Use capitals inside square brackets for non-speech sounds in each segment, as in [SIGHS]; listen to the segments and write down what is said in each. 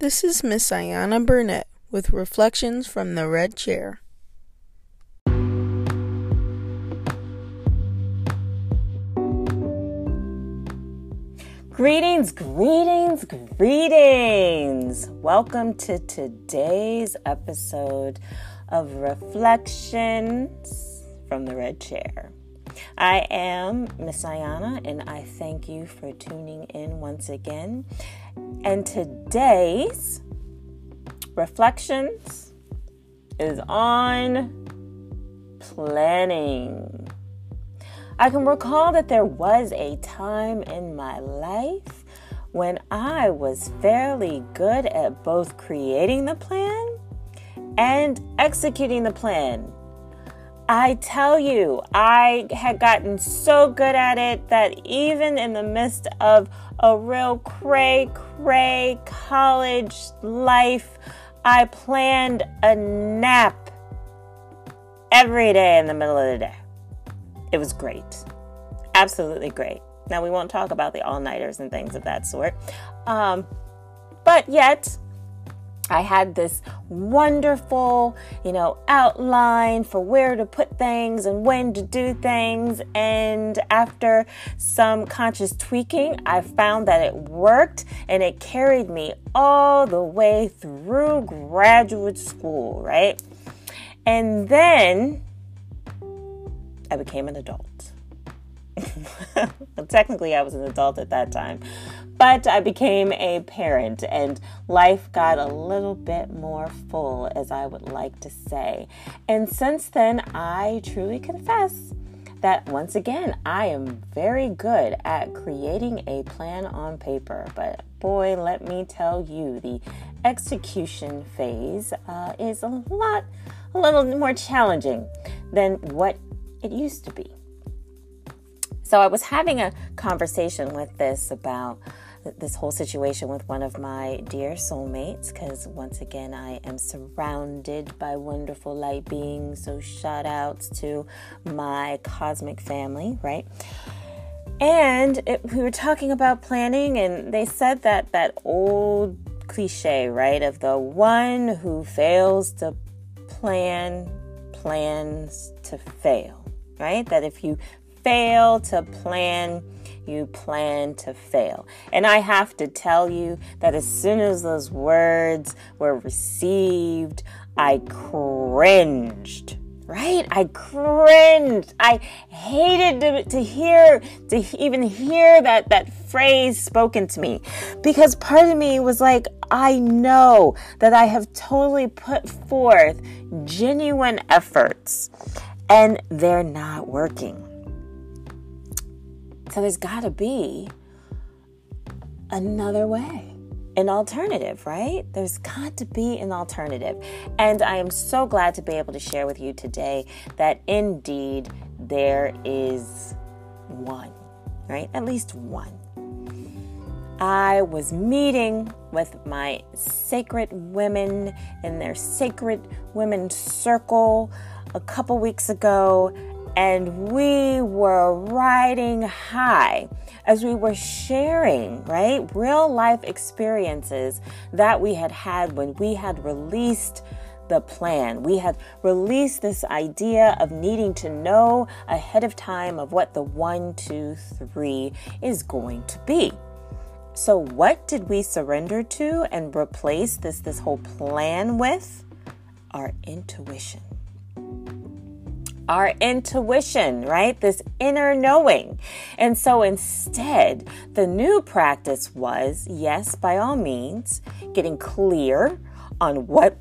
This is Miss Ayana Burnett with Reflections from the Red Chair. Greetings, greetings, greetings. Welcome to today's episode of Reflections from the Red Chair. I am Miss Ayana and I thank you for tuning in once again. And today's reflections is on planning. I can recall that there was a time in my life when I was fairly good at both creating the plan and executing the plan. I tell you, I had gotten so good at it that even in the midst of a real cray cray college life, I planned a nap every day in the middle of the day. It was great. Absolutely great. Now, we won't talk about the all nighters and things of that sort. Um, but yet, I had this wonderful, you know, outline for where to put things and when to do things. And after some conscious tweaking, I found that it worked and it carried me all the way through graduate school, right? And then I became an adult. [LAUGHS] well, technically, I was an adult at that time, but I became a parent and life got a little bit more full, as I would like to say. And since then, I truly confess that once again, I am very good at creating a plan on paper. But boy, let me tell you, the execution phase uh, is a lot, a little more challenging than what it used to be. So I was having a conversation with this about this whole situation with one of my dear soulmates because once again I am surrounded by wonderful light beings. So shout outs to my cosmic family, right? And it, we were talking about planning, and they said that that old cliche, right, of the one who fails to plan plans to fail, right? That if you fail to plan, you plan to fail. And I have to tell you that as soon as those words were received, I cringed. Right? I cringed. I hated to, to hear, to even hear that, that phrase spoken to me because part of me was like, I know that I have totally put forth genuine efforts and they're not working. So there's got to be another way, an alternative, right? There's got to be an alternative. And I am so glad to be able to share with you today that indeed there is one, right? At least one. I was meeting with my sacred women in their sacred women circle a couple weeks ago, and we were riding high as we were sharing, right, real life experiences that we had had when we had released the plan. We had released this idea of needing to know ahead of time of what the one, two, three is going to be. So, what did we surrender to and replace this, this whole plan with? Our intuition our intuition, right? This inner knowing. And so instead, the new practice was yes, by all means, getting clear on what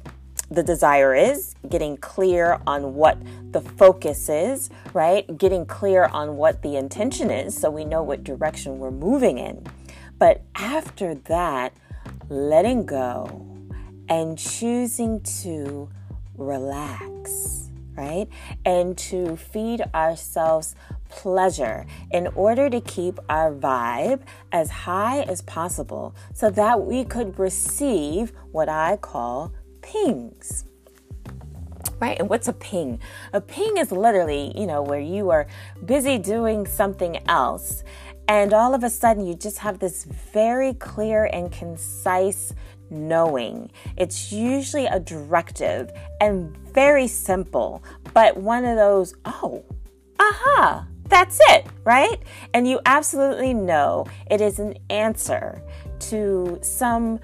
the desire is, getting clear on what the focus is, right? Getting clear on what the intention is so we know what direction we're moving in. But after that, letting go and choosing to relax right? And to feed ourselves pleasure in order to keep our vibe as high as possible so that we could receive what I call pings. Right? And what's a ping? A ping is literally, you know, where you are busy doing something else and all of a sudden you just have this very clear and concise knowing. It's usually a directive and very simple, but one of those, oh, aha, that's it, right? And you absolutely know it is an answer to some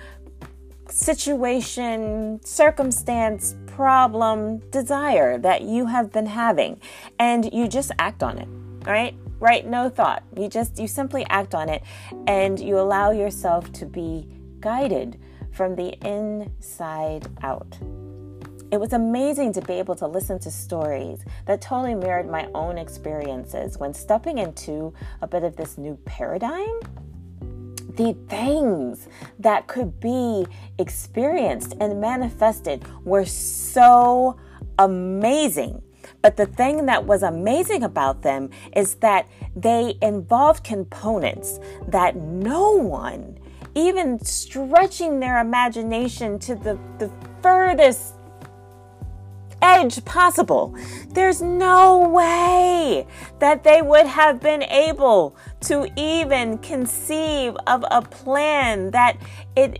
situation, circumstance, problem, desire that you have been having. And you just act on it, right? Right? No thought. You just, you simply act on it and you allow yourself to be guided from the inside out. It was amazing to be able to listen to stories that totally mirrored my own experiences when stepping into a bit of this new paradigm. The things that could be experienced and manifested were so amazing. But the thing that was amazing about them is that they involved components that no one even stretching their imagination to the, the furthest edge possible. There's no way that they would have been able to even conceive of a plan that it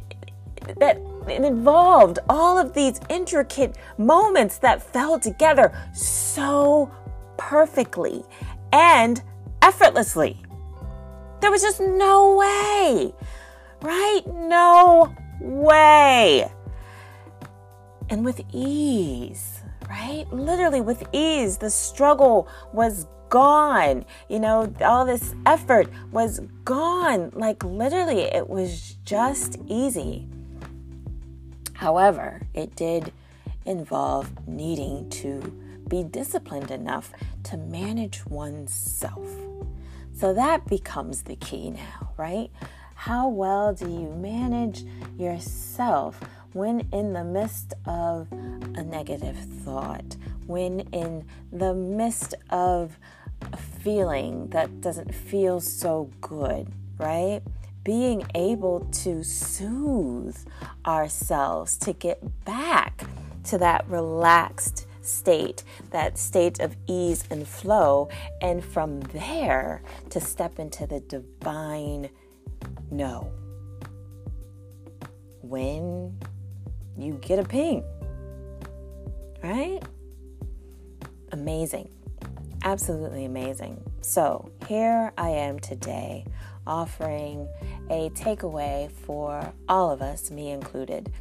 that it involved all of these intricate moments that fell together so perfectly and effortlessly. There was just no way right? No way. And with ease, right? Literally with ease, the struggle was gone. You know, all this effort was gone. Like literally, it was just easy. However, it did involve needing to be disciplined enough to manage oneself. So that becomes the key now, right? How well do you manage yourself when in the midst of a negative thought, when in the midst of a feeling that doesn't feel so good, right? Being able to soothe ourselves to get back to that relaxed state, that state of ease and flow, and from there to step into the divine know when you get a ping, right? Amazing. Absolutely amazing. So, here I am today offering a takeaway for all of us, me included,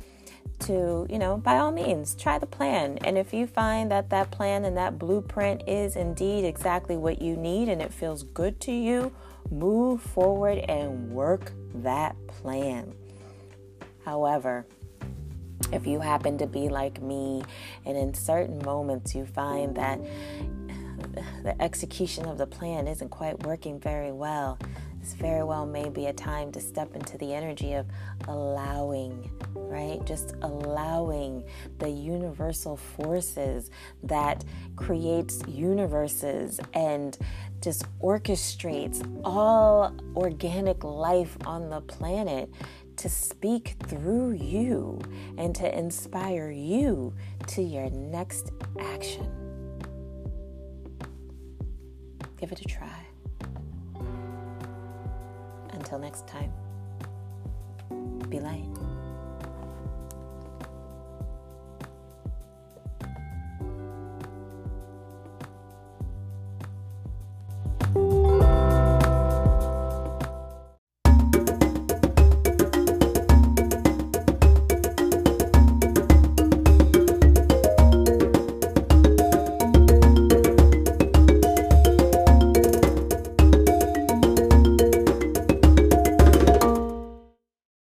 to, you know, by all means, try the plan. And if you find that that plan and that blueprint is indeed exactly what you need and it feels good to you, move forward and work that plan. However, if you happen to be like me and in certain moments you find that [SIGHS] the execution of the plan isn't quite working very well, this very well may be a time to step into the energy of allowing, right? Just allowing the universal forces that creates universes and just orchestrates all organic life on the planet to speak through you and to inspire you to your next action. Give it a try. Until next time, be light.